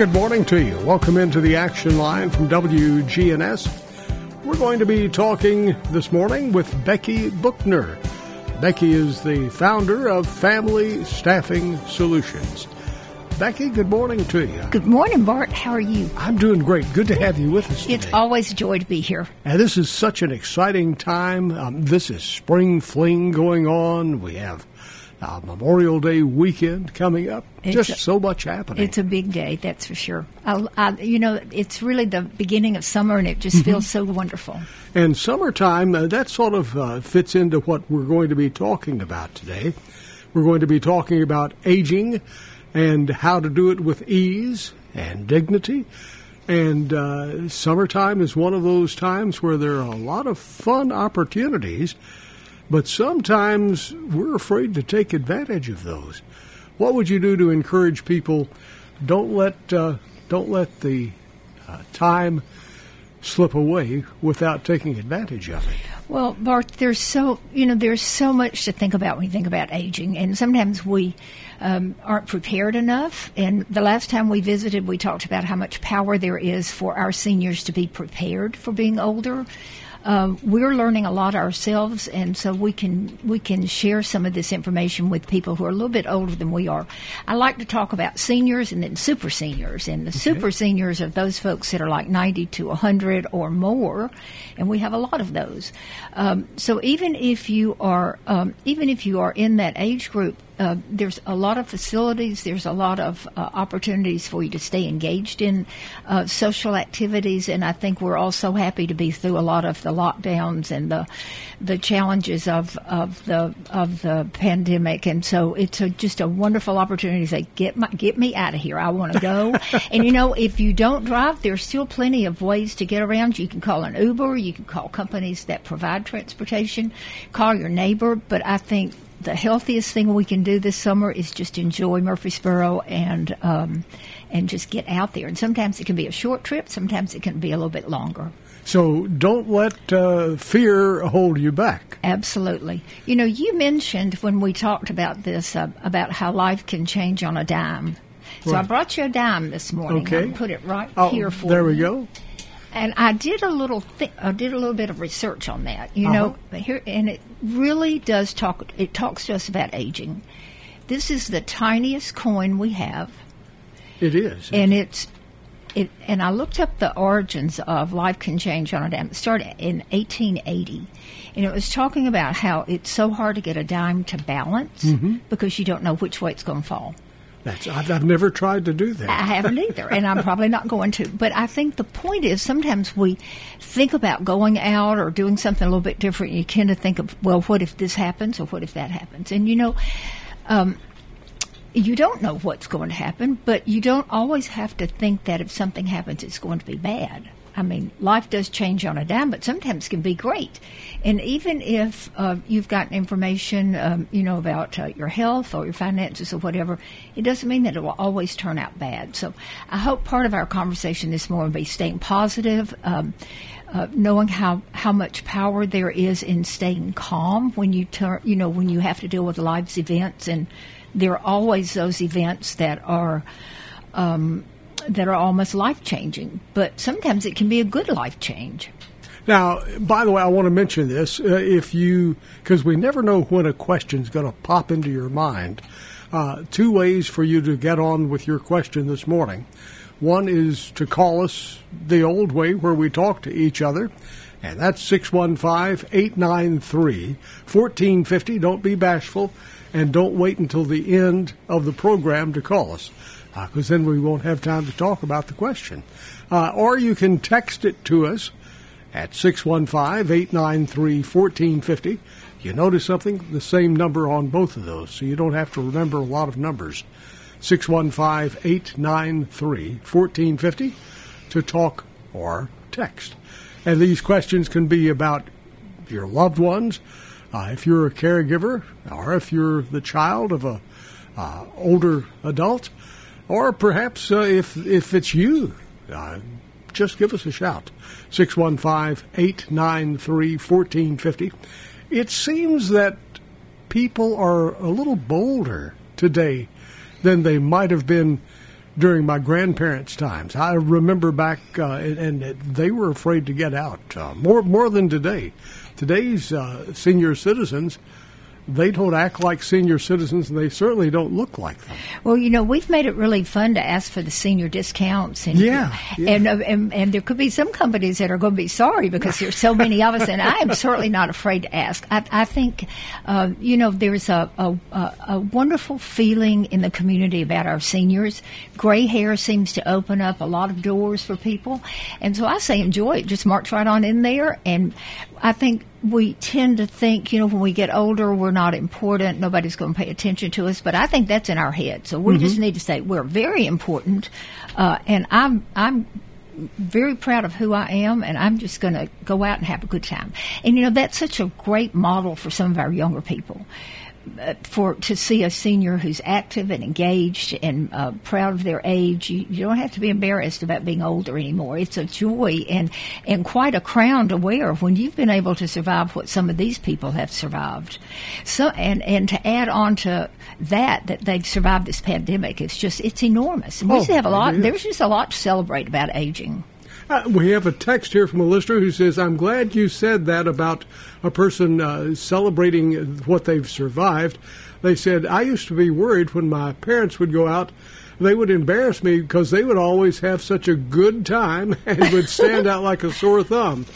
Good morning to you. Welcome into the action line from WGNS. We're going to be talking this morning with Becky Buchner. Becky is the founder of Family Staffing Solutions. Becky, good morning to you. Good morning, Bart. How are you? I'm doing great. Good to have you with us It's always a joy to be here. And this is such an exciting time. Um, this is spring fling going on. We have uh, Memorial Day weekend coming up. It's Just a- so much happening. It's a big day, that's for sure. I, I, you know, it's really the beginning of summer, and it just feels so wonderful. And summertime, uh, that sort of uh, fits into what we're going to be talking about today. We're going to be talking about aging and how to do it with ease and dignity. And uh, summertime is one of those times where there are a lot of fun opportunities, but sometimes we're afraid to take advantage of those. What would you do to encourage people? Don't let uh, don't let the uh, time slip away without taking advantage of it. Well, Bart, there's so you know there's so much to think about when you think about aging, and sometimes we um, aren't prepared enough. And the last time we visited, we talked about how much power there is for our seniors to be prepared for being older. Um, we're learning a lot ourselves, and so we can we can share some of this information with people who are a little bit older than we are. I like to talk about seniors and then super seniors, and the super seniors are those folks that are like 90 to 100 or more, and we have a lot of those. Um, so even if you are um, even if you are in that age group, uh, there's a lot of facilities. There's a lot of uh, opportunities for you to stay engaged in uh, social activities, and I think we're all so happy to be through a lot of the lockdowns and the the challenges of of the of the pandemic. And so it's a, just a wonderful opportunity to say, get my get me out of here. I want to go. and you know, if you don't drive, there's still plenty of ways to get around. You can call an Uber. You can call companies that provide transportation. Call your neighbor. But I think the healthiest thing we can do this summer is just enjoy Murfreesboro and um, and just get out there. And sometimes it can be a short trip. Sometimes it can be a little bit longer. So don't let uh, fear hold you back. Absolutely. You know, you mentioned when we talked about this uh, about how life can change on a dime. So I brought you a dime this morning. Okay. I'll put it right Oh, here for you. there we go. And I did a little, thi- I did a little bit of research on that. You Uh-huh. know, here, and it really does talk. It talks to us about aging. This is the tiniest coin we have, It is. and it's. It, and I looked up the origins of Life Can Change on a Dime. It started in 1880. And it was talking about how it's so hard to get a dime to balance Mm-hmm. because you don't know which way it's going to fall. That's, I've, I've never tried to do that. I haven't either, and I'm probably not going to. But I think the point is sometimes we think about going out or doing something a little bit different. You tend to think of, well, what if this happens or what if that happens? And you know, um, you don't know what's going to happen, but you don't always have to think that if something happens, it's going to be bad. I mean, life does change on a dime, but sometimes can be great. And even if uh, you've gotten information, um, you know, about uh, your health or your finances or whatever, it doesn't mean that it will always turn out bad. So I hope part of our conversation this morning will be staying positive, um, uh, knowing how, how much power there is in staying calm when you turn, you know, when you have to deal with life's events. And there are always those events that are, um, that are almost life changing, but sometimes it can be a good life change. Now, by the way, I want to mention this. Uh, if you, because we never know when a question's going to pop into your mind, uh, two ways for you to get on with your question this morning. One is to call us the old way where we talk to each other, and that's 615 893 1450. Don't be bashful, and don't wait until the end of the program to call us. Because then we won't have time to talk about the question. Uh, or you can text it to us at 615-893-1450. You notice something? The same number on both of those, so you don't have to remember a lot of numbers. 615-893-1450 to talk or text. And these questions can be about your loved ones, uh, if you're a caregiver, or if you're the child of a uh, older adult, or perhaps uh, if if it's you, uh, just give us a shout. 615-893-1450. It seems that people are a little bolder today than they might have been during my grandparents' times. I remember back, uh, and, and they were afraid to get out uh, more more than today. Today's uh, senior citizens, they don't act like senior citizens, and they certainly don't look like them. Well, you know, we've made it really fun to ask for the senior discounts, and Yeah, yeah. And, uh, and and there could be some companies that are going to be sorry because there's so many of us, and I am certainly not afraid to ask. I, I think, uh, you know, there's a, a a a wonderful feeling in the community about our seniors. Gray hair seems to open up a lot of doors for people, and so I say enjoy it. Just march right on in there, and I think we tend to think, you know, when we get older, we're not important. Nobody's going to pay attention to us. But I think that's in our head. So we just need to say we're very important. Uh, and I'm, I'm very proud of who I am, and I'm just going to go out and have a good time. And you know, that's such a great model for some of our younger people. For to see a senior who's active and engaged and uh, proud of their age, you, you don't have to be embarrassed about being older anymore. It's a joy and and quite a crown to wear when you've been able to survive what some of these people have survived. So and and to add on to that that they've survived this pandemic, it's just it's enormous. And we Oh, have a lot. There's just a lot to celebrate about aging. Uh, we have a text here from a listener who says, I'm glad you said that about a person uh, celebrating what they've survived. They said, I used to be worried when my parents would go out, they would embarrass me because they would always have such a good time and would stand out like a sore thumb.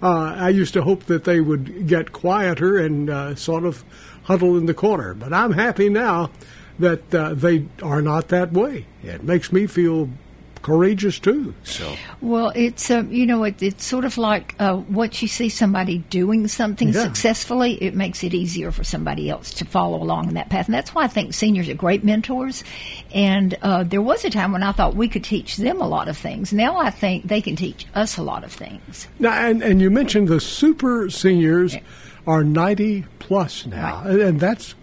Uh, I used to hope that they would get quieter and uh, sort of huddle in the corner. But I'm happy now that uh, they are not that way. It makes me feel courageous too. So. Well, it's uh, you know it, it's sort of like uh, once you see somebody doing something Yeah. successfully, it makes it easier for somebody else to follow along in that path, and that's why I think seniors are great mentors. And uh, there was a time when I thought we could teach them a lot of things. Now I think they can teach us a lot of things. Now, and, and you mentioned the super seniors are 90 plus now, Right. and, and that's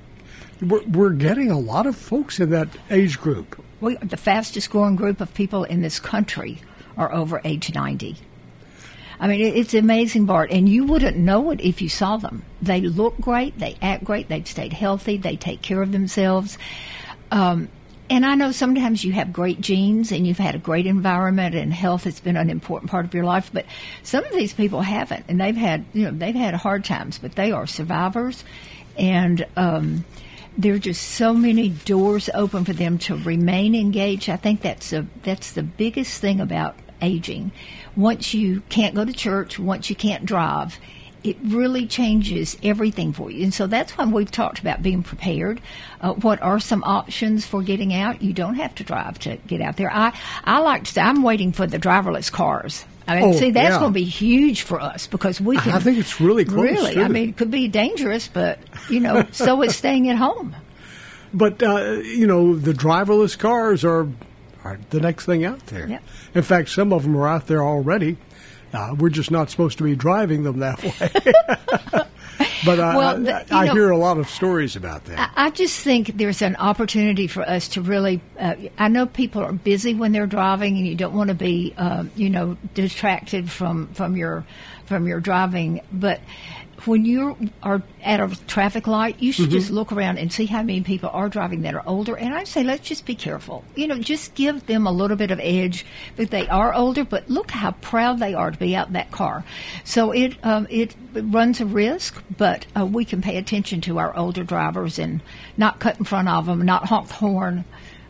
we're, we're getting a lot of folks in that age group. We, the fastest growing group of people in this country are over age 90. I mean, it's amazing, Bart, and you wouldn't know it if you saw them. They look great, they act great, they've stayed healthy, they take care of themselves. Um, and I know sometimes you have great genes and you've had a great environment and health has been an important part of your life, but some of these people haven't, and they've had, you know, they've had hard times, but they are survivors, and um, there are just so many doors open for them to remain engaged. I think that's a that's the biggest thing about aging. Once you can't go to church, once you can't drive, it really changes everything for you. And so that's why we've talked about being prepared. Uh, what are some options for getting out? You don't have to drive to get out there. I I like to say I'm waiting for the driverless cars. I mean, Oh, see, that's yeah. going to be huge for us because we can. I think it's really close, Really. I mean, it could be dangerous, but you know, so is staying at home. But uh, you know, the driverless cars are are the next thing out there. In fact, some of them are out there already. Uh, we're just not supposed to be driving them that way. But uh, Well, the- I, I know- hear a lot of stories about that. I I just think there's an opportunity for us to really. Uh, I know people are busy when they're driving, and you don't want to be, um, you know, distracted from from your from your driving. But when you are at a traffic light, you should just look around and see how many people are driving that are older. And I say, let's just be careful. You know, just give them a little bit of edge. But they are older, but look how proud they are to be out in that car. So it um, it runs a risk, but uh, we can pay attention to our older drivers and not cut in front of them, not honk the horn.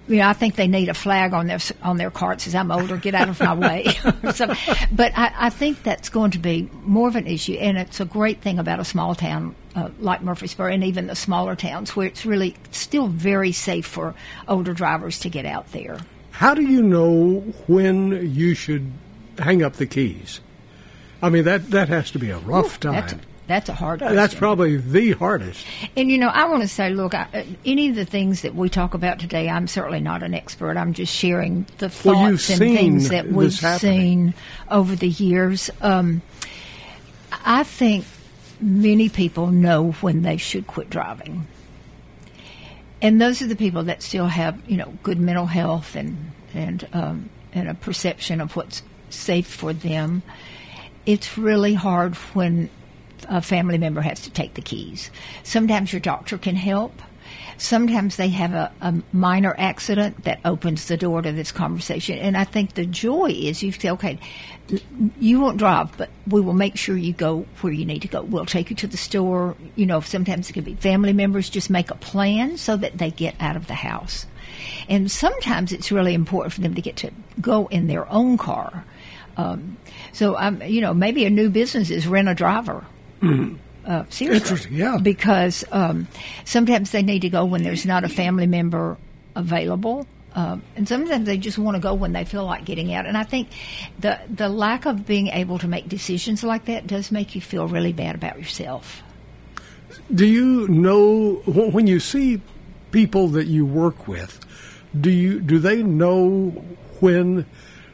You know, I think they need a flag on their on their carts as I'm older. Get out of my way. so, but I, I think that's going to be more of an issue, and it's a great thing about a small town uh, like Murfreesboro, and even the smaller towns where it's really still very safe for older drivers to get out there. How do you know when you should hang up the keys? I mean that that has to be a rough time. That's a hard. That's probably the hardest. And you know, I want to say, look, I, uh, any of the things that we talk about today, I'm certainly not an expert. I'm just sharing the thoughts Well, and things that we've seen over the years. Um, I think many people know when they should quit driving. And those are the people that still have, you know, good mental health and and um, and a perception of what's safe for them. It's really hard when a family member has to take the keys. Sometimes your doctor can help. Sometimes they have a, a minor accident that opens the door to this conversation. And I think the joy is you say, okay, you won't drive, but we will make sure you go where you need to go. We'll take you to the store. You know, sometimes it could be family members. Just make a plan so that they get out of the house. And sometimes it's really important for them to get to go in their own car. Um, so, um, you know, maybe a new business is rent a driver. Uh, seriously. Interesting, yeah. Because um, sometimes they need to go when there's not a family member available. Um, and sometimes they just want to go when they feel like getting out. And I think the the lack of being able to make decisions like that does make you feel really bad about yourself. Do you know when you see people that you work with? Do you do they know when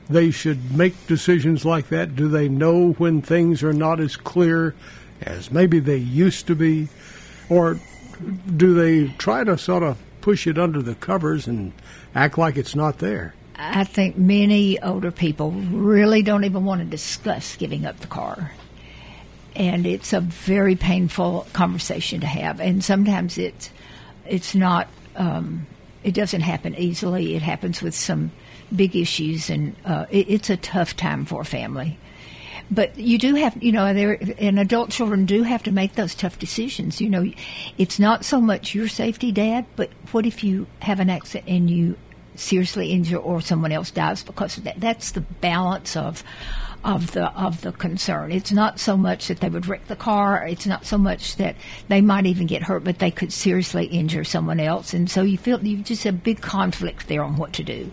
they should make decisions like that? Do they know when things are not as clear as maybe they used to be, or do they try to sort of push it under the covers and act like it's not there? I think many older people really don't even want to discuss giving up the car. And it's a very painful conversation to have. And sometimes it's, it's not, um, it doesn't happen easily. It happens with some big issues, and uh, it, it's a tough time for a family. But you do have, you know, there and adult children do have to make those tough decisions. You know, it's not so much your safety, Dad, but what if you have an accident and you seriously injure or someone else dies because of that? That's the balance of of the of the concern. It's not so much that they would wreck the car. It's not so much that they might even get hurt, but they could seriously injure someone else. And so you feel you just have big conflict there on what to do.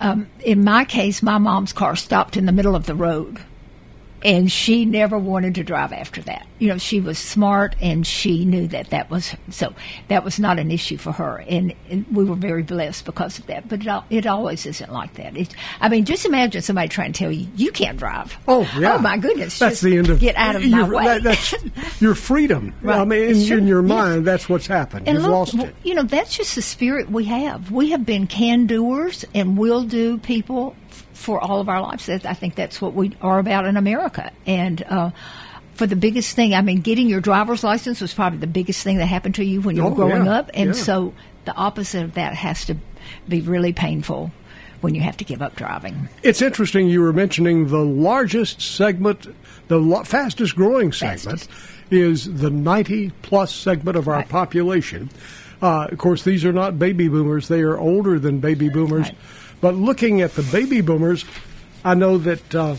Um, in my case, my mom's car stopped in the middle of the road and she never wanted to drive after that. You know, she was smart and she knew that that was so that was not an issue for her, and, and we were very blessed because of that. But it, al- it always isn't like that. It, I mean, just imagine somebody trying to tell you you can't drive. Oh yeah. Oh my goodness! That's just the end of get out of my your, way. that- that's your freedom. Right. I mean, in, in your Yes. mind, that's what's happened. And You've look, lost it. you know, that's just the spirit we have. We have been can doers and will do people for all of our lives. I think that's what we are about in America. And uh, for the biggest thing, I mean, getting your driver's license was probably the biggest thing that happened to you when you Oh, were growing yeah, up. And yeah. so the opposite of that has to be really painful when you have to give up driving. It's interesting you were mentioning the largest segment, the lo- fastest growing segment Fastest. is the 90 plus segment of our Right. population. Uh, of course, these are not baby boomers, they are older than baby boomers. Right. But looking at the baby boomers, I know that uh,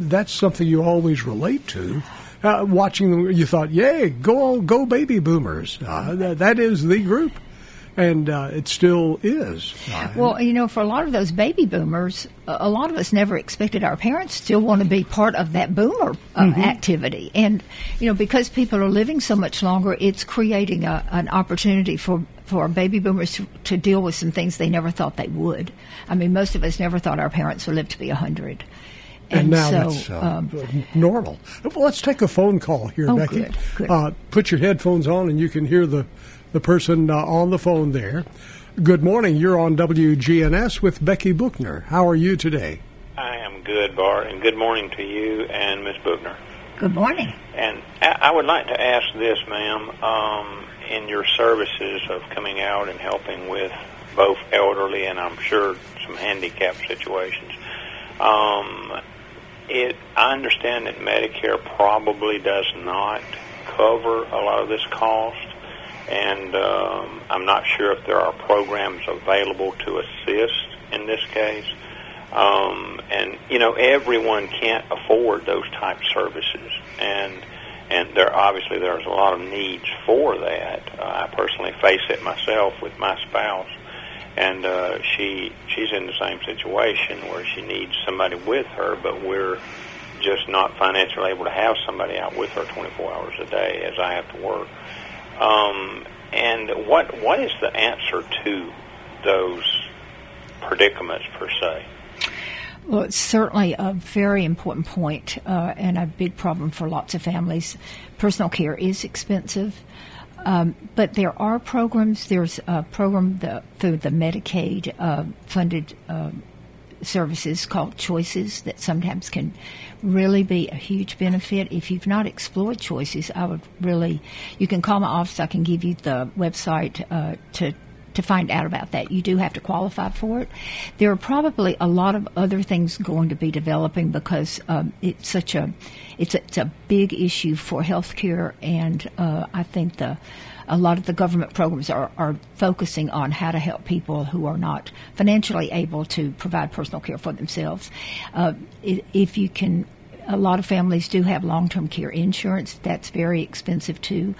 that's something you always relate to. Uh, watching them, you thought, "Yay, go go, baby boomers!" Uh, that, that is the group, and uh, it still is. Uh, Well, you know, for a lot of those baby boomers, a a lot of us never expected our parents still want to be part of that boomer uh, activity. And, you know, because people are living so much longer, it's creating a, an opportunity for, for baby boomers to, to deal with some things they never thought they would. I mean, most of us never thought our parents would live to be 100. and now so, that's uh, um, normal. Well, let's take a phone call here, Oh, Becky. good, good. Uh, put your headphones on, and you can hear the the person uh, on the phone there. Good morning. You're on WGNS with Becky Buchner. How are you today? I am good, Bart, and good morning to you and Miss Buchner. good morning. And I I would like to ask this, ma'am, um, in your services of coming out and helping with both elderly and I'm sure some handicap situations. Um, it, I understand that Medicare probably does not cover a lot of this cost. and um, I'm not sure if there are programs available to assist in this case. Um, and you know, everyone can't afford those type services, and and there obviously there's a lot of needs for that. Uh, I personally face it myself with my spouse, and uh, she she's in the same situation where she needs somebody with her, but we're just not financially able to have somebody out with her 24 hours a day as I have to work. Um, and what what is the answer to those predicaments per se? Well, it's certainly a very important point, uh, and a big problem for lots of families. Personal care is expensive, um, but there are programs. There's a program the, through the Medicaid uh, funded um services called Choices that sometimes can really be a huge benefit. If you've not explored Choices, I would really, you can call my office. I can give you the website uh, to to find out about that. You do have to qualify for it. There are probably a lot of other things going to be developing because um, it's such a it's a, it's a big issue for healthcare, and uh, I think the a lot of the government programs are, are focusing on how to help people who are not financially able to provide personal care for themselves. Uh, if you can a lot of families do have long-term care insurance. That's very expensive too.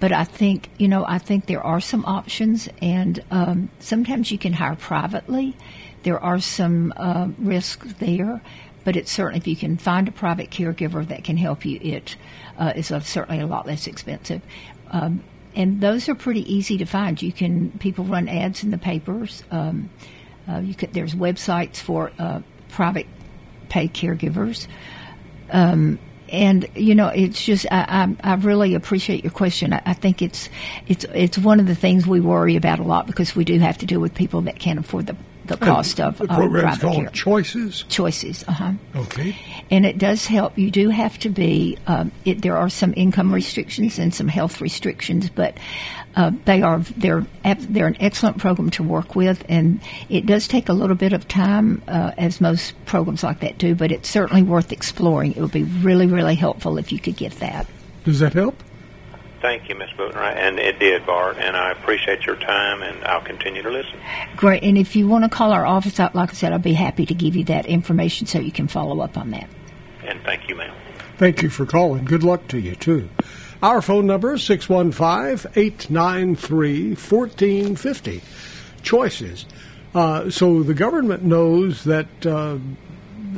But I think you know I think there are some options, and um, sometimes you can hire privately. There are some uh, risks there, but it's certainly if you can find a private caregiver that can help you, it uh, is a, certainly a lot less expensive. Um, and those are pretty easy to find. You can people run ads in the papers. Um, uh, you could, there's websites for uh, private paid caregivers. Um, and you know, it's just I, I, I really appreciate your question. I, I think it's it's it's one of the things we worry about a lot because we do have to deal with people that can't afford the the cost of the program's called care. Choices. Choices, uh huh Okay. and it does help. You do have to be. Um, it, there are some income restrictions and some health restrictions, but uh, they are they're they're an excellent program to work with, and it does take a little bit of time, uh, as most programs like that do. But it's certainly worth exploring. It would be really really helpful if you could get that. Does that help? Thank you, Miss Bootner, and it did, Bart, and I appreciate your time, and I'll continue to listen. Great. And if you want to call our office out, like I said, I'll be happy to give you that information so you can follow up on that. And thank you, ma'am. Thank you for calling. Good luck to you, too. Our phone number is 615 893 1450. Choices. Uh, so the government knows that uh,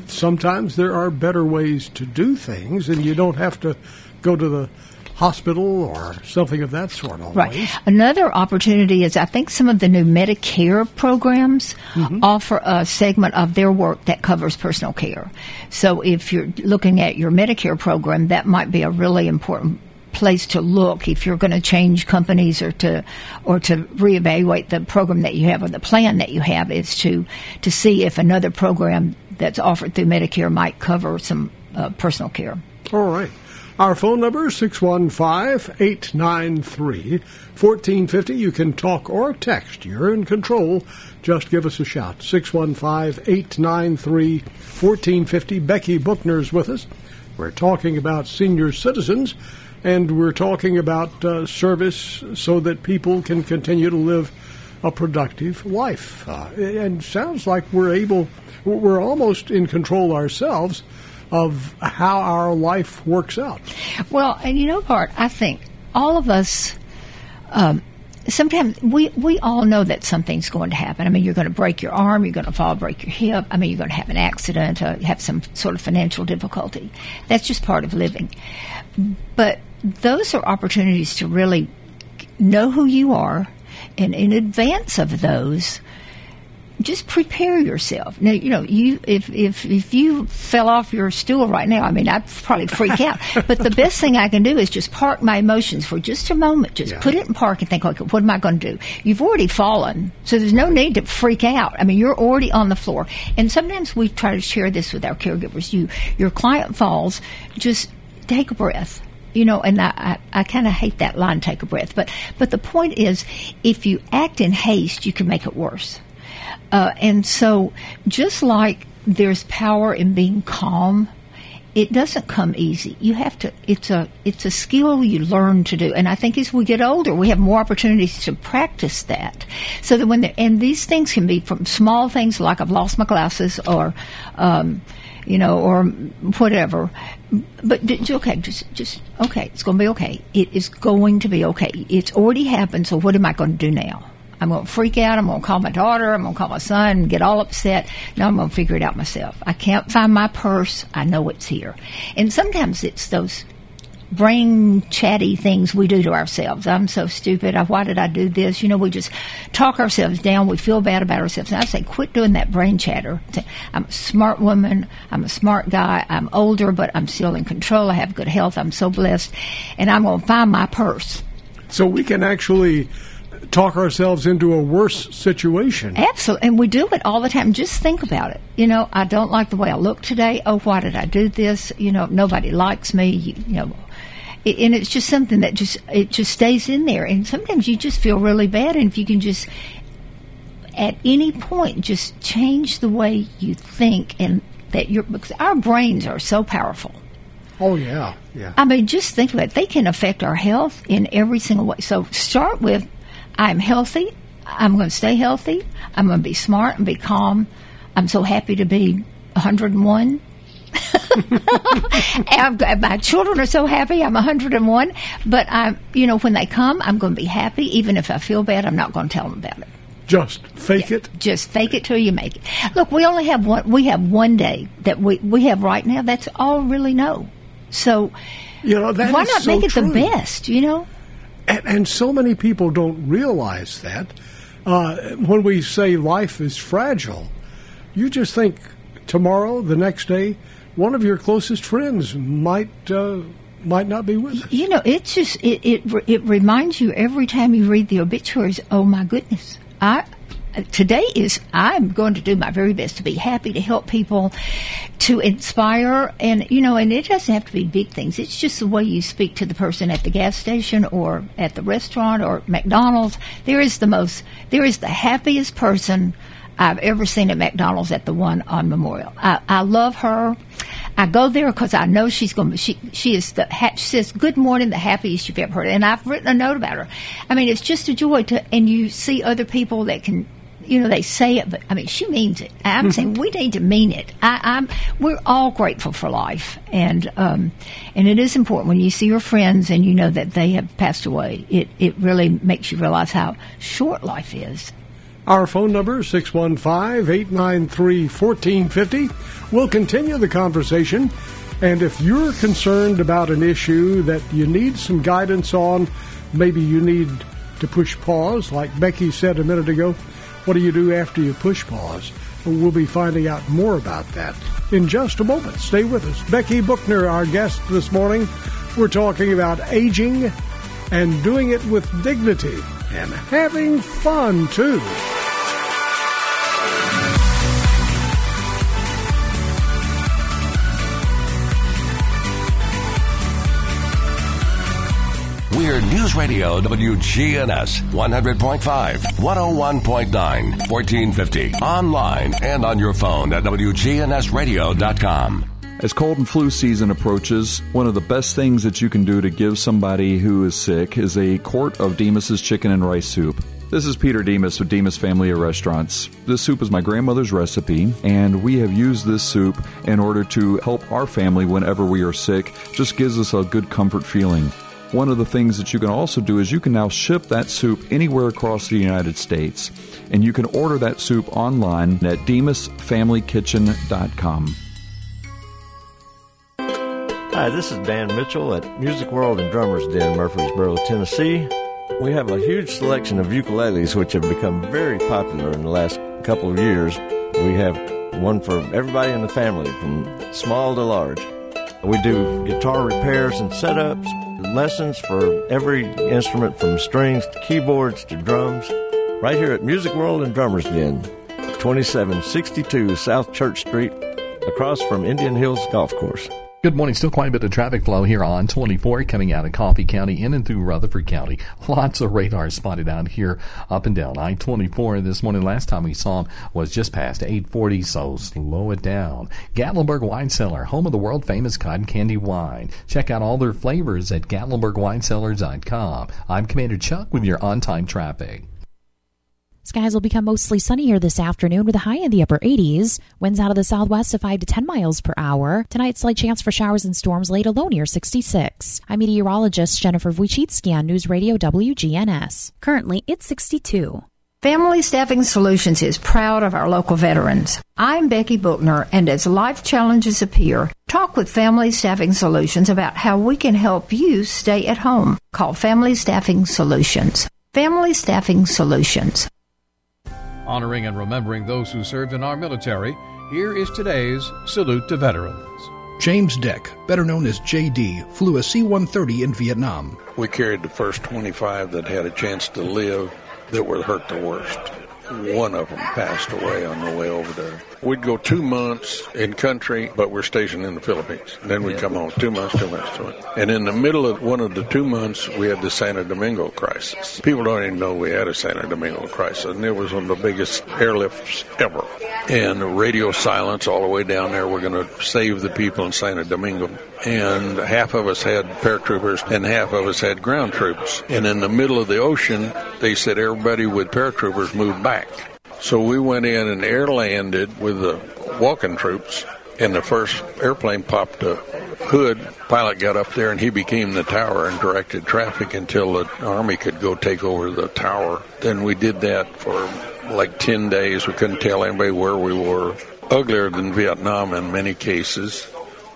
sometimes there are better ways to do things, and you don't have to go to the hospital or something of that sort always. Right. Another opportunity is I think some of the new Medicare programs offer a segment of their work that covers personal care. So if you're looking at your Medicare program, that might be a really important place to look if you're going to change companies or to or to reevaluate the program that you have or the plan that you have is to to see if another program that's offered through Medicare might cover some uh, personal care. All right. Our phone number is 615 893 1450. You can talk or text. You're in control. Just give us a shout. 615 893 1450. Becky Buchner's with us. We're talking about senior citizens, and we're talking about uh, service so that people can continue to live a productive life. Uh, and sounds like we're able, we're almost in control ourselves of how our life works out. Well, and you know, Bart, I think all of us. Um, Sometimes we, we all know that something's going to happen. I mean, you're going to break your arm, you're going to fall, break your hip. I mean, you're going to have an accident, uh, have some sort of financial difficulty. That's just part of living. But those are opportunities to really know who you are, and in advance of those, just prepare yourself. Now, you know, you if if if you fell off your stool right now, I mean, I'd probably freak out. But the best thing I can do is just park my emotions for just a moment. Just Yeah. put it in park and think, okay, what am I going to do? You've already fallen, so there's no need to freak out. I mean, you're already on the floor. And sometimes we try to share this with our caregivers. You, your client falls, just take a breath you know, and I, I, I kind of hate that line, take a breath. But, but the point is, if you act in haste, you can make it worse. Uh, and so, just like there's power in being calm it doesn't come easy. You have to. It's a it's a skill you learn to do, and I think as we get older, we have more opportunities to practice that. So that when and these things can be from small things like I've lost my glasses or. Um, you know, or whatever. But d- okay, just just okay. It's going to be okay. It is going to be okay. It's already happened. So what am I going to do now? I'm going to freak out. I'm going to call my daughter. I'm going to call my son get all upset. No, I'm going to figure it out myself. I can't find my purse. I know it's here. And sometimes it's those brain chatty things we do to ourselves. I'm so stupid. Why did I do this? You know, we just talk ourselves down. We feel bad about ourselves. And I say, quit doing that brain chatter. I'm a smart woman. I'm a smart guy. I'm older, but I'm still in control. I have good health. I'm so blessed. And I'm going to find my purse. So we can actually talk ourselves into a worse situation. Absolutely. And we do it all the time. Just think about it. You know, I don't like the way I look today. Oh, why did I do this? You know, nobody likes me. You, you know, and it's just something that just it just stays in there. And sometimes you just feel really bad. And if you can just at any point just change the way you think and that you're because our brains are so powerful. Oh yeah, yeah. I mean, just think about it. They can affect our health in every single way. So start with I'm healthy. I'm going to stay healthy. I'm going to be smart and be calm. I'm so happy to be 101. and my children are so happy. I'm 101. But I'm, you know, when they come, I'm going to be happy. Even if I feel bad, I'm not going to tell them about it. Just fake it. Just fake it till you make it. Look, we only have one. We have one day that we we have right now. That's all really know. So, You know, why not so make it true. the best? You know. And, and so many people don't realize that. Uh, when we say life is fragile, you just think tomorrow, the next day, one of your closest friends might uh, might not be with us. You know, it's just it, it it reminds you every time you read the obituaries. Oh my goodness, I today is I'm going to do my very best to be happy to help people, to inspire, and you know, and it doesn't have to be big things. It's just the way you speak to the person at the gas station or at the restaurant or McDonald's. There is the most, there is the happiest person. I've ever seen at McDonald's at the one on Memorial. I, I love her. I go there because I know she's going to. She she is the ha- she says good morning, the happiest you've ever heard, and I've written a note about her. I mean, it's just a joy to, and you see other people that can. You know, they say it, but I mean, she means it. I'm saying we need to mean it. I, I'm. We're all grateful for life, and um, and it is important when you see your friends and you know that they have passed away. It it really makes you realize how short life is. Our phone number, 615-893-1450. We'll continue the conversation. And if you're concerned about an issue that you need some guidance on, maybe you need to push pause, like Becky said a minute ago, what do you do after you push pause? We'll be finding out more about that in just a moment. Stay with us. Becky Bookner, our guest this morning. We're talking about aging and doing it with dignity and having fun, too. News Radio WGNS 100.5, 101.9, 1450. Online and on your phone at WGNSradio.com. As cold and flu season approaches, one of the best things that you can do to give somebody who is sick is a quart of Demos's chicken and rice soup. This is Peter Demos with Demos Family of Restaurants. This soup is my grandmother's recipe, and we have used this soup in order to help our family whenever we are sick. Just gives us a good comfort feeling. One of the things that you can also do is you can now ship that soup anywhere across the United States. And you can order that soup online at demosfamilykitchen.com. Hi, this is Dan Mitchell at Music World and Drummers Den, Murfreesboro, Tennessee. We have a huge selection of ukuleles which have become very popular in the last couple of years. We have one for everybody in the family, from small to large. We do guitar repairs and setups, lessons for every instrument from strings to keyboards to drums, right here at Music World and Drummers Den, 2762 South Church Street, across from Indian Hills Golf Course. Good morning. Still quite a bit of traffic flow here on 24 coming out of Coffee County in and through Rutherford County. Lots of radar spotted out here up and down I-24 this morning. Last time we saw them was just past 840, so slow it down. Gatlinburg Wine Cellar, home of the world famous cotton candy wine. Check out all their flavors at GatlinburgWineCellars.com. I'm Commander Chuck with your on-time traffic. Skies will become mostly sunny here this afternoon with a high in the upper 80s. Winds out of the southwest of 5 to 10 miles per hour. Tonight, slight chance for showers and storms late alone near 66. I'm meteorologist Jennifer Wojcicki on News Radio WGNS. Currently, it's 62. Family Staffing Solutions is proud of our local veterans. I'm Becky Bookner, and as life challenges appear, talk with Family Staffing Solutions about how we can help you stay at home. Call Family Staffing Solutions. Family Staffing Solutions. Honoring and remembering those who served in our military, here is today's Salute to Veterans. James Deck, better known as JD, flew a C 130 in Vietnam. We carried the first 25 that had a chance to live that were hurt the worst. One of them passed away on the way over there. We'd go two months in country, but we're stationed in the Philippines. Then we'd come home two months, two months, two months. And in the middle of one of the two months, we had the Santo Domingo crisis. People don't even know we had a Santo Domingo crisis, and it was one of the biggest airlifts ever. And radio silence all the way down there. We're going to save the people in Santo Domingo. And half of us had paratroopers, and half of us had ground troops. And in the middle of the ocean, they said everybody with paratroopers moved back. So we went in and air landed with the walking troops, and the first airplane popped a hood. Pilot got up there and he became the tower and directed traffic until the Army could go take over the tower. Then we did that for like 10 days. We couldn't tell anybody where we were. Uglier than Vietnam in many cases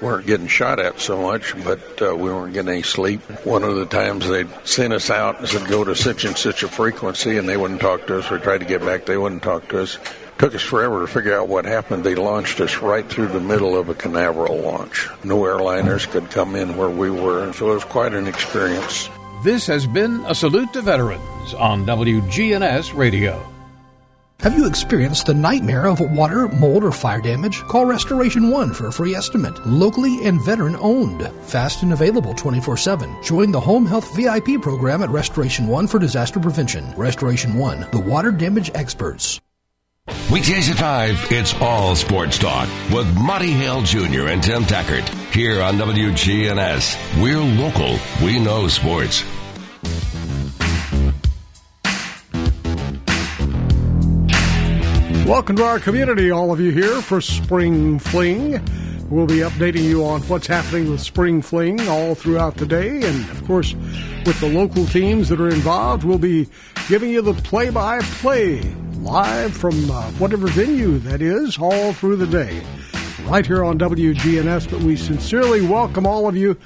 weren't getting shot at so much, but uh, we weren't getting any sleep. One of the times they sent us out and said, go to such and such a frequency, and they wouldn't talk to us. We tried to get back, they wouldn't talk to us. Took us forever to figure out what happened. They launched us right through the middle of a Canaveral launch. No airliners could come in where we were, and so it was quite an experience. This has been a salute to veterans on WGNS Radio. Have you experienced the nightmare of water, mold, or fire damage? Call Restoration One for a free estimate. Locally and veteran owned. Fast and available 24 7. Join the Home Health VIP program at Restoration One for disaster prevention. Restoration One, the water damage experts. Weekdays at 5, it's all sports talk with Monty Hale Jr. and Tim Tackert. Here on WGNS, we're local, we know sports. Welcome to our community, all of you here for Spring Fling. We'll be updating you on what's happening with Spring Fling all throughout the day. And of course, with the local teams that are involved, we'll be giving you the play by play live from uh, whatever venue that is all through the day. Right here on WGNS. But we sincerely welcome all of you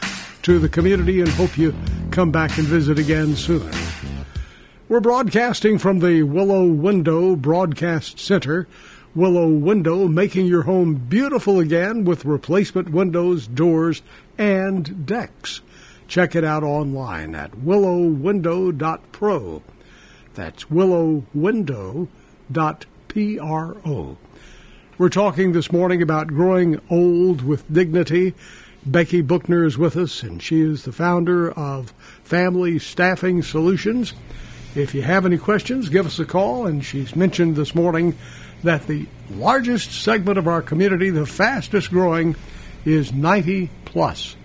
to the community and hope you come back and visit again soon. We're broadcasting from the Willow Window Broadcast Center. Willow Window making your home beautiful again with replacement windows, doors, and decks. Check it out online at willowwindow.pro. That's willowwindow.pro. We're talking this morning about growing old with dignity. Becky Bookner is with us, and she is the founder of Family Staffing Solutions. If you have any questions, give us a call. And she's mentioned this morning that the largest segment of our community, the fastest growing, is 90 plus.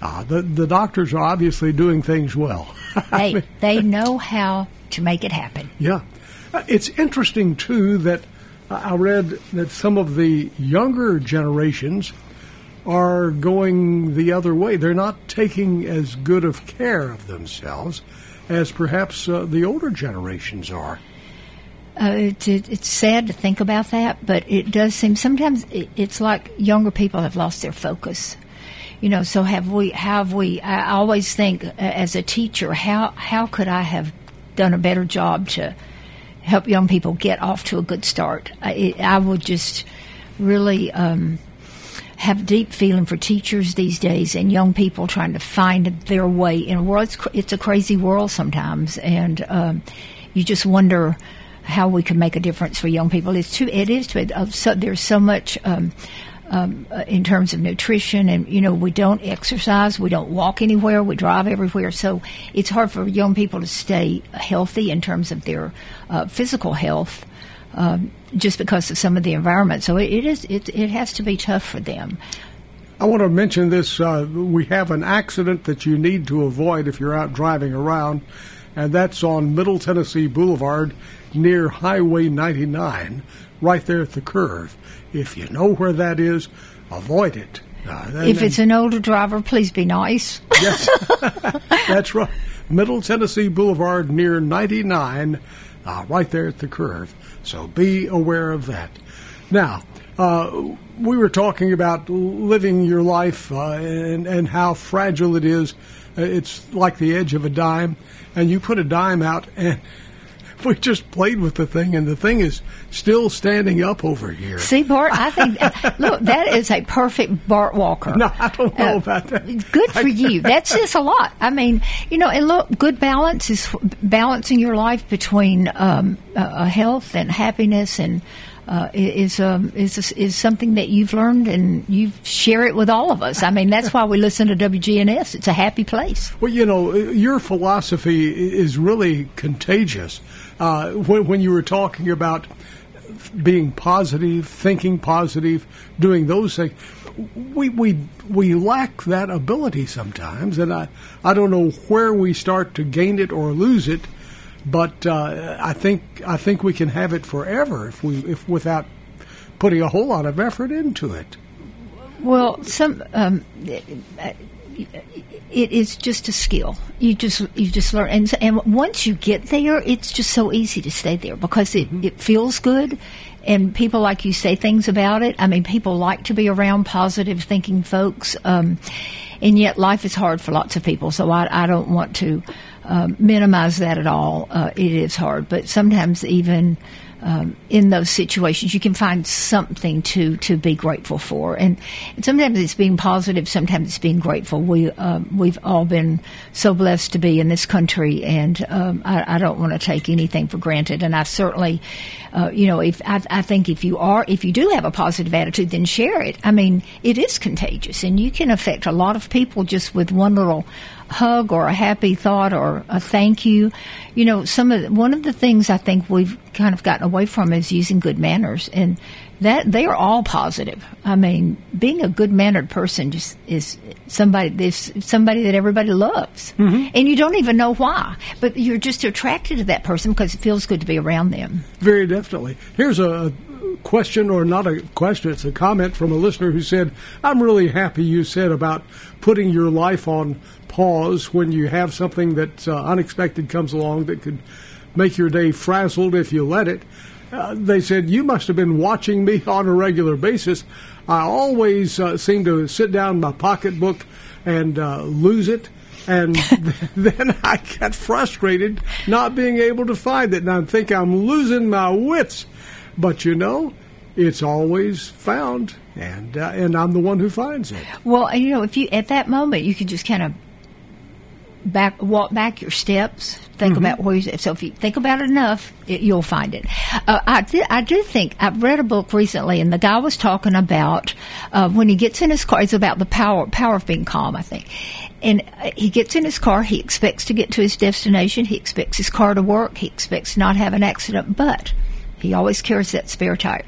Uh, the, the doctors are obviously doing things well. They they know how to make it happen. Yeah. Uh, It's interesting, too, that I read that some of the younger generations are going the other way. They're not taking as good of care of themselves as perhaps uh, the older generations are. Uh, it, it, it's sad to think about that, but it does seem sometimes it, it's like younger people have lost their focus. You know, so have we? Have we? I always think uh, as a teacher, how how could I have done a better job to help young people get off to a good start? I, it, I would just really um, have deep feeling for teachers these days and young people trying to find their way in a world. It's, it's a crazy world sometimes, and um, you just wonder how we can make a difference for young people. It's too. It is too. Uh, so, there's so much. Um, um, uh, in terms of nutrition, and you know we don't exercise, we don't walk anywhere, we drive everywhere, so it's hard for young people to stay healthy in terms of their uh, physical health. Um, just because of some of the environment, so it, it is it, it has to be tough for them. I want to mention this. Uh, we have an accident that you need to avoid if you're out driving around, and that's on Middle Tennessee Boulevard near Highway 99, right there at the curve. If you know where that is, avoid it. Uh, and- If it's an older driver, please be nice. Yes, that's right. Middle Tennessee Boulevard near 99, uh, right there at the curve. So be aware of that. Now, uh, we were talking about living your life uh, and, and how fragile it is. Uh, It's like the edge of a dime, and you put a dime out, and we just played with the thing, and the thing is still standing up over here. See, Bart, I think, look, that is a perfect Bart Walker. No, I don't know Uh, about that. Good for you. That says a lot. I mean, you know, and look, good balance is balancing your life between um, uh, health and happiness and. Uh, is um, is is something that you've learned and you share it with all of us. I mean, that's why we listen to WGNS. It's a happy place. Well, you know, your philosophy is really contagious. Uh, when, when you were talking about being positive, thinking positive, doing those things, we we we lack that ability sometimes, and I I don't know where we start to gain it or lose it, but uh, I think I think we can have it forever if we if without putting a whole lot of effort into it. Well, some um, it is just a skill. You just you just learn, and and once you get there, it's just so easy to stay there because it it feels good, and people like you say things about it. I mean, people like to be around positive thinking folks, um, and yet life is hard for lots of people. So I I don't want to um, minimize that at all. Uh, it is hard, but sometimes even um, in those situations, you can find something to to be grateful for, and, and sometimes it's being positive, sometimes it's being grateful. We um, we've all been so blessed to be in this country, and um, I, I don't want to take anything for granted. And I certainly, uh, you know, if I, I think if you are if you do have a positive attitude, then share it. I mean, it is contagious, and you can affect a lot of people just with one little hug or a happy thought or a thank you. You know, some of the, one of the things I think we've kind of gotten away from is using good manners, and that they are all positive. I mean, being a good mannered person just is somebody this somebody that everybody loves, mm-hmm. and you don't even know why, but you're just attracted to that person because it feels good to be around them. Very definitely. Here's a question, or not a question, it's a comment from a listener who said, I'm really happy you said about putting your life on pause when you have something that uh, unexpected comes along that could make your day frazzled if you let it. Uh, they said, You must have been watching me on a regular basis. I always uh, seem to sit down my pocketbook and uh, lose it. And then I get frustrated not being able to find it. And I think I'm losing my wits. But you know, it's always found, and uh, and I'm the one who finds it. Well, you know, if you at that moment you could just kind of back walk back your steps, think about where you. So if you think about it enough, it, you'll find it. Uh, I did. I do think I've read a book recently, and the guy was talking about uh, when he gets in his car. It's about the power power of being calm. I think. And uh, he gets in his car. He expects to get to his destination. He expects his car to work. He expects to not have an accident, but he always carries that spare tire.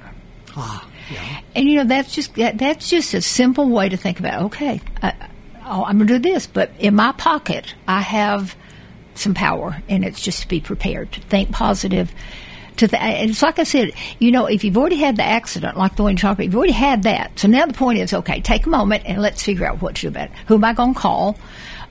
Ah, yeah. And you know that's just that, that's just a simple way to think about. Okay, I, oh, I'm going to do this, but in my pocket I have some power, and it's just to be prepared to think positive. To th- and it's like I said, you know, if you've already had the accident, like the one in Sharpie, you've already had that. So now the point is, okay, take a moment and let's figure out what to do about it. Who am I going to call?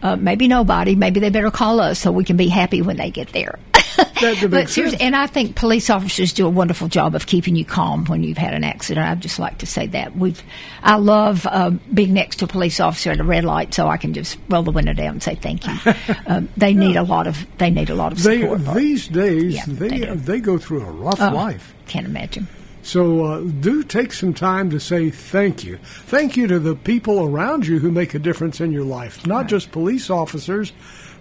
Uh, maybe nobody. Maybe they better call us so we can be happy when they get there. But seriously, and I think police officers do a wonderful job of keeping you calm when you've had an accident. I'd just like to say that we've. I love um, being next to a police officer at a red light, so I can just roll the window down and say thank you. um, they need a lot of. They need a lot of They support. Bart. these days Yeah, they they they go through a rough Oh, life. Can't imagine. So uh, do take some time to say thank you. Thank you to the people around you who make a difference in your life, not just police officers,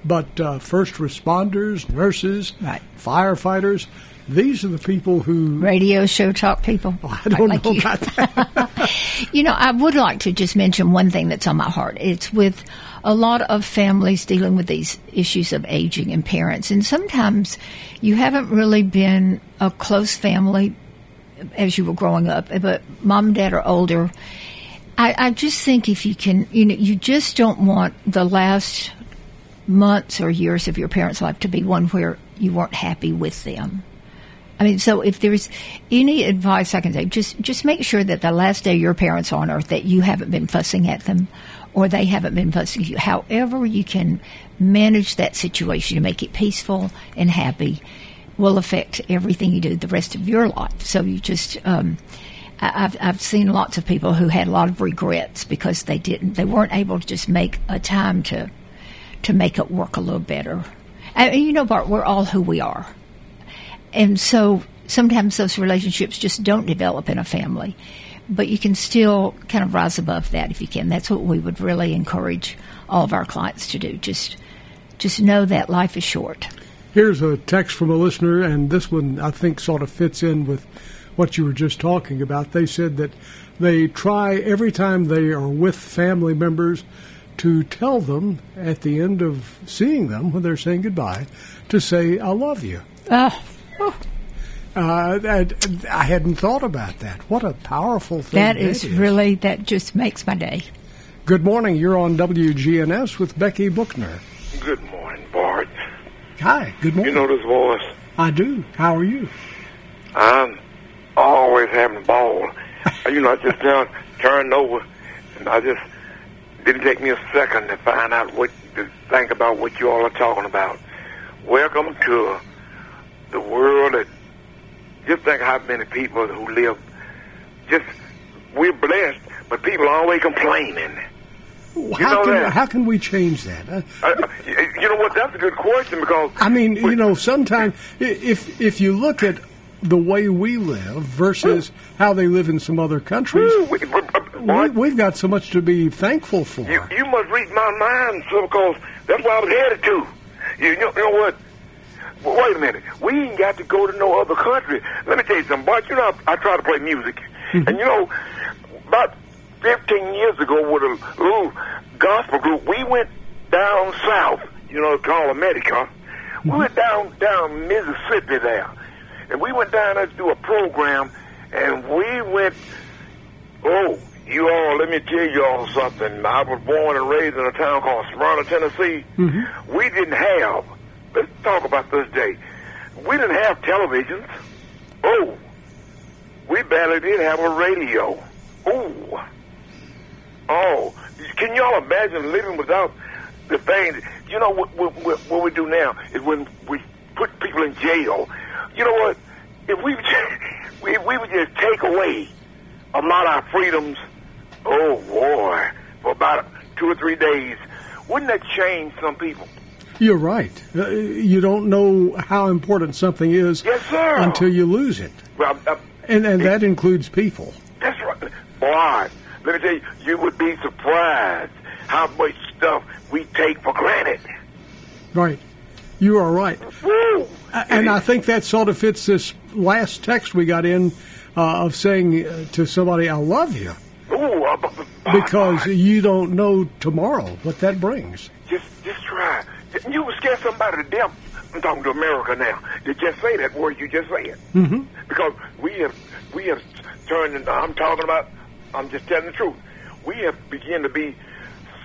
but uh, first responders, nurses, Right. firefighters. These are the people who radio show talk people. I don't like know you. about that. You know, I would like to just mention one thing that's on my heart. It's with a lot of families dealing with these issues of aging and parents. And sometimes you haven't really been a close family as you were growing up, but mom and dad are older. I, I just think if you can, you know, you just don't want the last months or years of your parents' life to be one where you weren't happy with them. I mean, so if there's any advice I can say, just just make sure that the last day your parents are on earth that you haven't been fussing at them, or they haven't been fussing at you. However, you can manage that situation to make it peaceful and happy will affect everything you do the rest of your life. So you just. Um, I've I've seen lots of people who had a lot of regrets because they didn't they weren't able to just make a time to to make it work a little better. And you know, Bart, we're all who we are. And so sometimes those relationships just don't develop in a family. But you can still kind of rise above that if you can. That's what we would really encourage all of our clients to do. Just just know that life is short. Here's a text from a listener, and this one I think sort of fits in with what you were just talking about. They said that they try every time they are with family members to tell them at the end of seeing them when they're saying goodbye to say, I love you. Oh, Uh, that, I hadn't thought about that. What a powerful thing that is really, that just makes my day. Good morning. You're on WGNS with Becky Buchner. Good morning, Bart. Hi. Good morning. You know this voice? I do. How are you? I'm always having a ball. you know, I just now turned over, and I just didn't take me a second to find out what to think about what you all are talking about. Welcome to the world that just think how many people who live just we're blessed, but people are always complaining. How know can that. how can we change that? Uh, Uh, you know what? That's a good question because I mean, you know, sometimes if if you look at the way we live versus how they live in some other countries, we, we've got so much to be thankful for. You, you must read my mind, so because that's where I was headed to. You know, you know what? Well, wait a minute. We ain't got to go to no other country. Let me tell you something, Bart. You know, I, I try to play music, mm-hmm. and you know, about 15 years ago with a little gospel group, we went down south. You know, called America. We mm-hmm. went down down Mississippi there, and we went down there to do a program, and we went. Oh, you all, let me tell you all something. I was born and raised in a town called Smyrna, Tennessee. Mm-hmm. We didn't have, let's talk about this day. We didn't have televisions. Oh, we barely did have a radio. Oh, oh, can y'all imagine living without the things? You know what, what, what, what we do now is when we put people in jail. You know what? If we if we would just take away a lot of our freedoms, oh boy, for about two or three days, wouldn't that change some people? You're right. Uh, you don't know how important something is Yes, sir. until you lose it, Well, uh, and and that includes people. that's right. Boy, let me tell you, you would be surprised how much stuff we take for granted. Right. You are right. Woo! And I think that sort of fits this last text we got in uh, of saying uh, to somebody, "I love you," Ooh, uh, bu- bu- because you don't know tomorrow what that brings. just just try. You would scare somebody to death. I'm talking to America now. To just say that word you just said. Mm-hmm. because we have we have turned. And I'm talking about. I'm just telling the truth. We have begun to be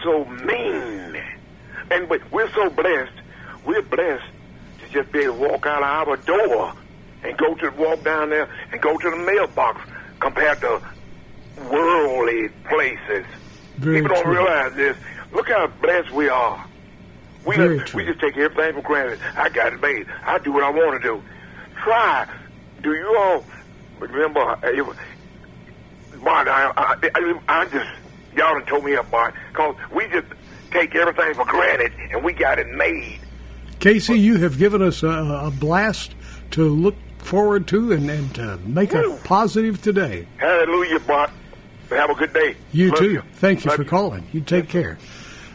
so mean, and we're so blessed. We're blessed to just be able to walk out of our door and go to walk down there and go to the mailbox compared to worldly places. Very People don't true. realize this. Look how blessed we are. We Very we just take everything for granted. I got it made. I do what I want to do. Try. Do you all remember? uh, Bart, I, I, I, I just y'all done told me up, Bart, because we just take everything for granted and we got it made. Casey, you have given us a, a blast to look forward to and, and to make a positive today. Hallelujah, Bart. Have a good day. You Love too. Thank you Love for calling. You take care.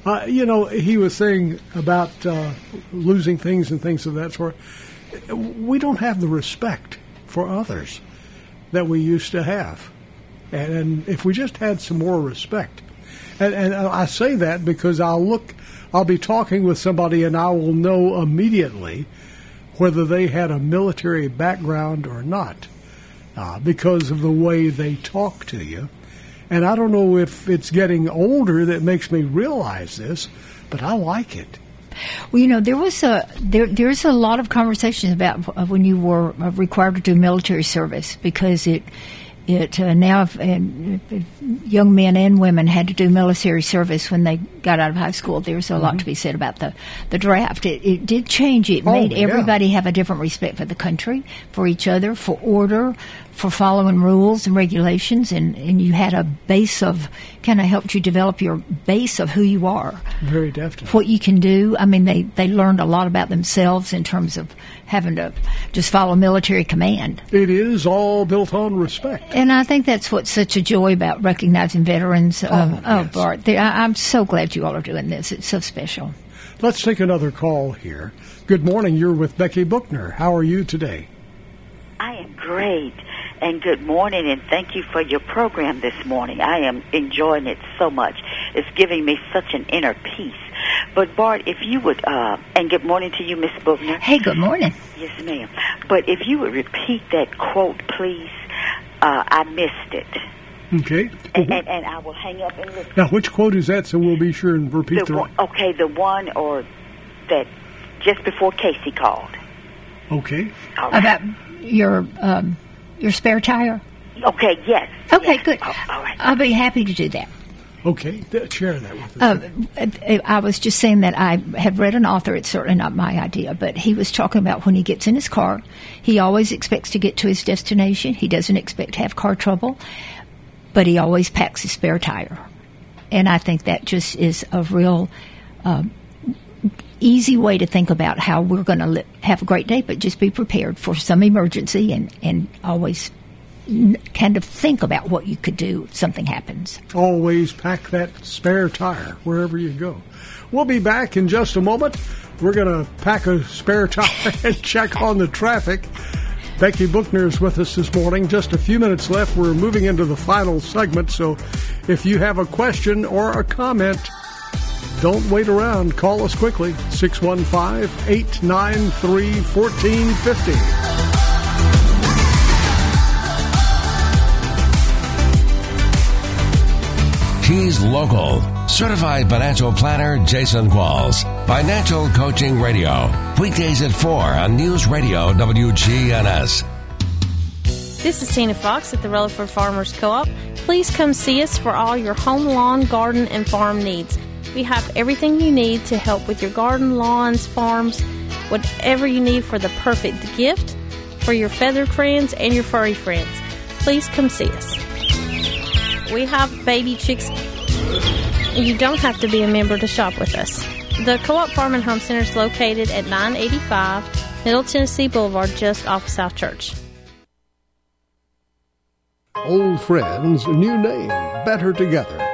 Uh, you know, he was saying about uh, losing things and things of that sort. we don't have the respect for others that we used to have. And, and if we just had some more respect, and, and I say that because I'll look, I'll be talking with somebody and I will know immediately whether they had a military background or not uh, because of the way they talk to you. And I don't know if it's getting older that makes me realize this, but I like it. Well, you know, there was a there. There's a lot of conversations about uh, when you were uh, required to do military service because it it uh, now if, and if young men and women had to do military service when they got out of high school. There's a lot to be said about the the draft. It, it did change. It Oh, made yeah. everybody have a different respect for the country, for each other, for order, for following rules and regulations, and and you had a base of kind of helped you develop your base of who you are Very definitely. what you can do. I mean, they, they learned a lot about themselves in terms of having to just follow military command. It is all built on respect. And I think that's what's such a joy about recognizing veterans. Oh, yes. Bart, they, I, I'm so glad you all are doing this. It's so special. Let's take another call here. Good morning. You're with Becky Buchner. How are you today? I am great. And good morning, and thank you for your program this morning. I am enjoying it so much. It's giving me such an inner peace. But Bart, if you would, uh, and good morning to you, Miss Buchner. Hey, good morning. Yes, ma'am. But if you would repeat that quote, please. Uh, I missed it, Okay. and, and, and I will hang up and listen. Now, which quote is that? So we'll be sure and repeat The the. one, okay, the one or that just before Casey called. Okay. Right. About your um, your spare tire. Okay, yes. Okay, yes. good. Oh, all right. I'll be happy to do that. Okay. Th- Share that with us. Uh, I was just saying that I have read an author. It's certainly not my idea, but he was talking about when he gets in his car, he always expects to get to his destination. He doesn't expect to have car trouble, but he always packs his spare tire. And I think that just is a real um, easy way to think about how we're going to li- have a great day, but just be prepared for some emergency and, and always n- kind of think about what you could do if something happens. Always pack that spare tire wherever you go. We'll be back in just a moment. We're going to pack a spare tire and check on the traffic. Becky Buchner is with us this morning. Just a few minutes left. We're moving into the final segment, so if you have a question or a comment, don't wait around. Call us quickly 615 893 1450. He's local. Certified financial planner Jason Qualls. Financial Coaching Radio. Weekdays at 4 on News Radio WGNS. This is Tina Fox at the Rutherford Farmers Co-op. Please come see us for all your home, lawn, garden, and farm needs. We have everything you need to help with your garden, lawns, farms, whatever you need for the perfect gift for your feathered friends and your furry friends. Please come see us. We have baby chicks. You don't have to be a member to shop with us. The Co-op Farm and Home Center is located at 985 Middle Tennessee Boulevard, just off South Church. Old friends, new name, better together.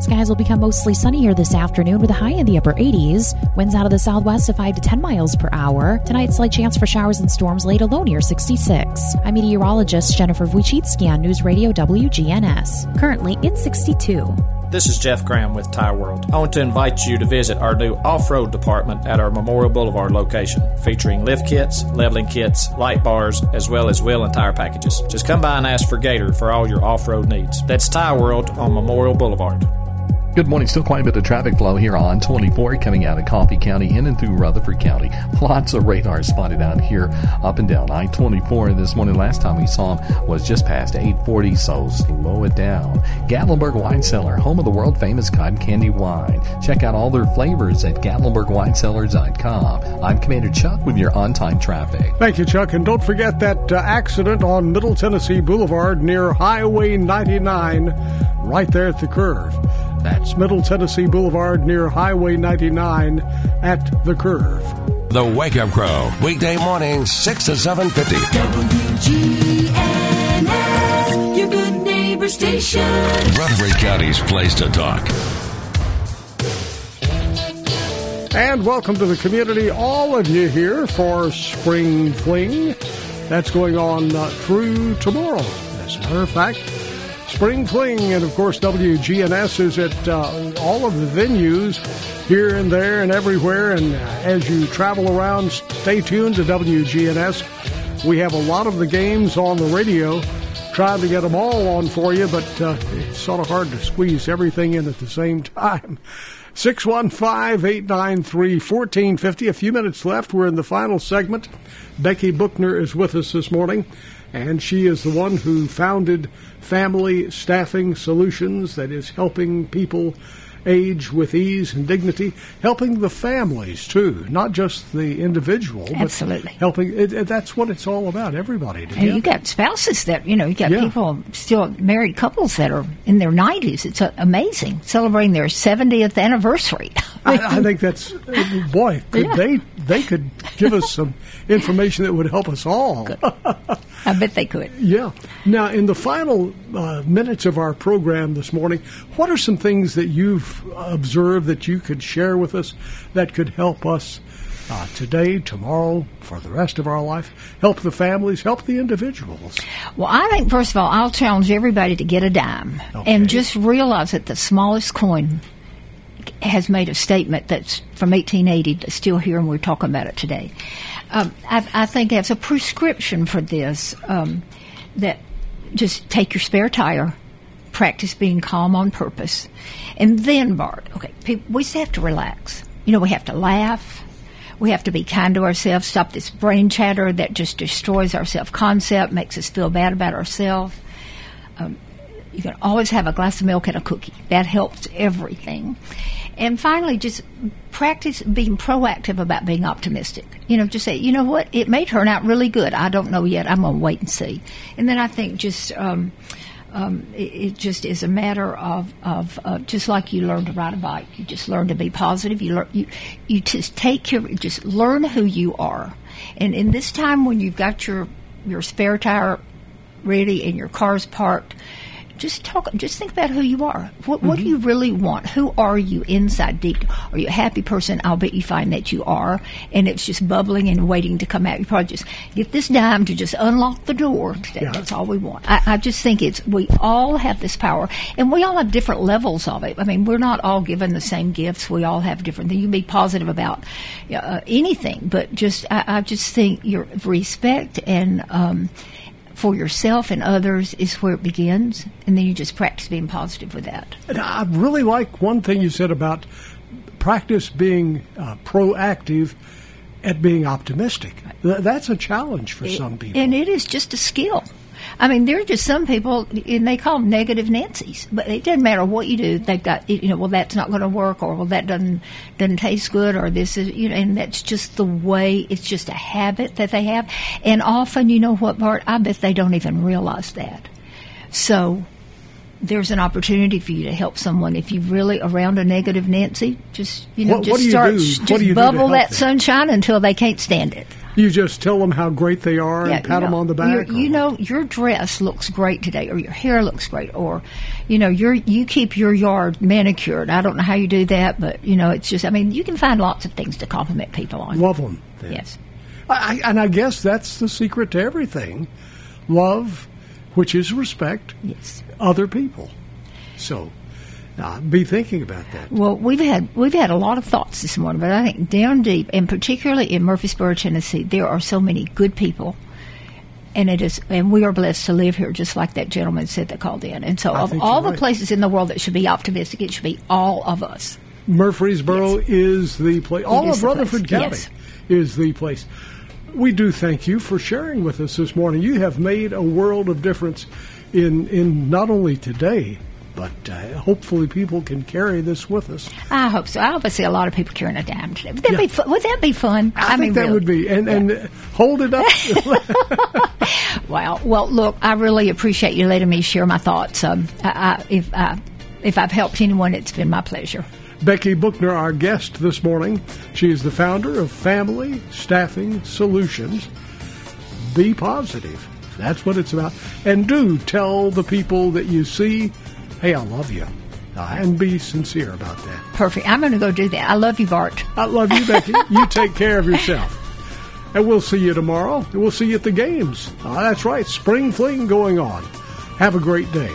Skies will become mostly sunny here this afternoon with a high in the upper 80s. Winds out of the southwest of 5 to 10 miles per hour. Tonight, slight chance for showers and storms late alone near 66. I'm meteorologist Jennifer Wojcicki on News Radio WGNS. Currently, in 62. This is Jeff Graham with Tire World. I want to invite you to visit our new off-road department at our Memorial Boulevard location, featuring lift kits, leveling kits, light bars, as well as wheel and tire packages. Just come by and ask for Gator for all your off-road needs. That's Tire World on Memorial Boulevard. Good morning. Still quite a bit of traffic flow here on 24 coming out of Coffee County in and through Rutherford County. Lots of radar spotted out here up and down I 24 this morning. Last time we saw them was just past 840, so slow it down. Gatlinburg Wine Cellar, home of the world famous cotton candy wine. Check out all their flavors at GatlinburgWineCellars.com. I'm Commander Chuck with your on time traffic. Thank you, Chuck. And don't forget that uh, accident on Middle Tennessee Boulevard near Highway 99, right there at the curve. That's Middle Tennessee Boulevard near Highway 99 at the curve. The Wake Up Crow, weekday mornings, 6 to 7.50. WGNS, your good neighbor station. Rutherford County's place to talk. And welcome to the community, all of you here for Spring Fling. That's going on uh, through tomorrow. As a matter of fact, Spring Fling, and of course, WGNS is at uh, all of the venues here and there and everywhere. And uh, as you travel around, stay tuned to WGNS. We have a lot of the games on the radio. Trying to get them all on for you, but uh, it's sort of hard to squeeze everything in at the same time. 615-893-1450. A few minutes left. We're in the final segment. Becky Buchner is with us this morning, and she is the one who founded Family Staffing Solutions that is helping people age with ease and dignity, helping the families too, not just the individual, but Absolutely. helping. It, it- that's what it's all about. Everybody. And you got spouses that you know, you got Yeah. people still married couples that are in their nineties. It's uh, amazing, celebrating their seventieth anniversary. I, I think that's boy. Could Yeah. they they could give us some information that would help us all. I bet they could. Yeah. Now, in the final uh, minutes of our program this morning, what are some things that you've observed that you could share with us that could help us uh, today, tomorrow, for the rest of our life? Help the families, help the individuals. Well, I think first of all, I'll challenge everybody to get a dime and just realize that the smallest coin has made a statement that's from 1880 that's still here, and we're talking about it today. Um, I, I think that's a prescription for this. Um, that just take your spare tire, practice being calm on purpose, and then Bart. Okay, people, we have to relax. You know, we have to laugh. We have to be kind to ourselves. Stop this brain chatter that just destroys our self concept, makes us feel bad about ourselves. Um, you can always have a glass of milk and a cookie. That helps everything. And finally, just practice being proactive about being optimistic. You know, just say, you know what, it may turn out really good. I don't know yet. I'm going to wait and see. And then I think just. Um, um, it, it just is a matter of, of uh, just like you learn to ride a bike. You just learn to be positive. You learn you you just take care. Just learn who you are. And in this time when you've got your your spare tire ready and your car's parked, just talk. Just think about who you are. What what do you really want? Who are you inside deep? Are you a happy person? I'll bet you find that you are, and it's just bubbling and waiting to come out. You probably just get this dime to just unlock the door. That, That's all we want. I, I just think it's we all have this power, and we all have different levels of it. I mean, we're not all given the same gifts. We all have different things. You can be positive about uh, anything, but just I, I just think your respect and. Um, for yourself and others is where it begins, and then you just practice being positive with that. And I really like one thing you said about practice being uh, proactive at being optimistic. Th- that's a challenge for some people. And it is just a skill. I mean, there are just some people, and they call them negative Nancy's. But it doesn't matter what you do; they've got you know, well, that's not going to work, or well, that doesn't doesn't taste good, or this is you know, and that's just the way. It's just a habit that they have, and often, you know what, Bart? I bet they don't even realize that. So there's an opportunity for you to help someone if you're really around a negative Nancy. Just you know, What- just what you start just do you do to bubble that them? sunshine until they can't stand it. You just tell them how great they are and pat you them know, on the back. you're- know, your dress looks great today, or your hair looks great, or you know, your you keep your yard manicured. I don't know how you do that, but you know, it's just. I mean, you can find lots of things to compliment people on. Love them. Yes. I, I- and I guess that's the secret to everything love, which is respect yes. other people. So uh, be thinking about that. Well, we've had we've had a lot of thoughts this morning, but I think down deep, and particularly in Murfreesboro, Tennessee, there are so many good people and it is, and we are blessed to live here, just like that gentleman said that called in. And so, I of all the right. places in the world that should be optimistic, it should be all of us. Murfreesboro is the place. All of Rutherford County yes. is the place. We do thank you for sharing with us this morning. You have made a world of difference in in not only today, but uh, hopefully people can carry this with us. I hope so. I hope I see a lot of people carrying a dime today. Would that be fun? Would that be fun? I, mean, think that really. would be and and uh, hold it up. Wow. Well, look, I really appreciate you letting me share my thoughts. Um, I, I, if I, if I've helped anyone, it's been my pleasure. Becky Buchner, our guest this morning. She is the founder of Family Staffing Solutions. Be positive. That's what it's about. And do tell the people that you see, hey, I love you. Uh, and be sincere about that. Perfect. I'm going to go do that. I love you, Bart. I love you, Becky. you take care of yourself. And we'll see you tomorrow. And we'll see you at the games. Ah, that's right. Spring fling going on. Have a great day.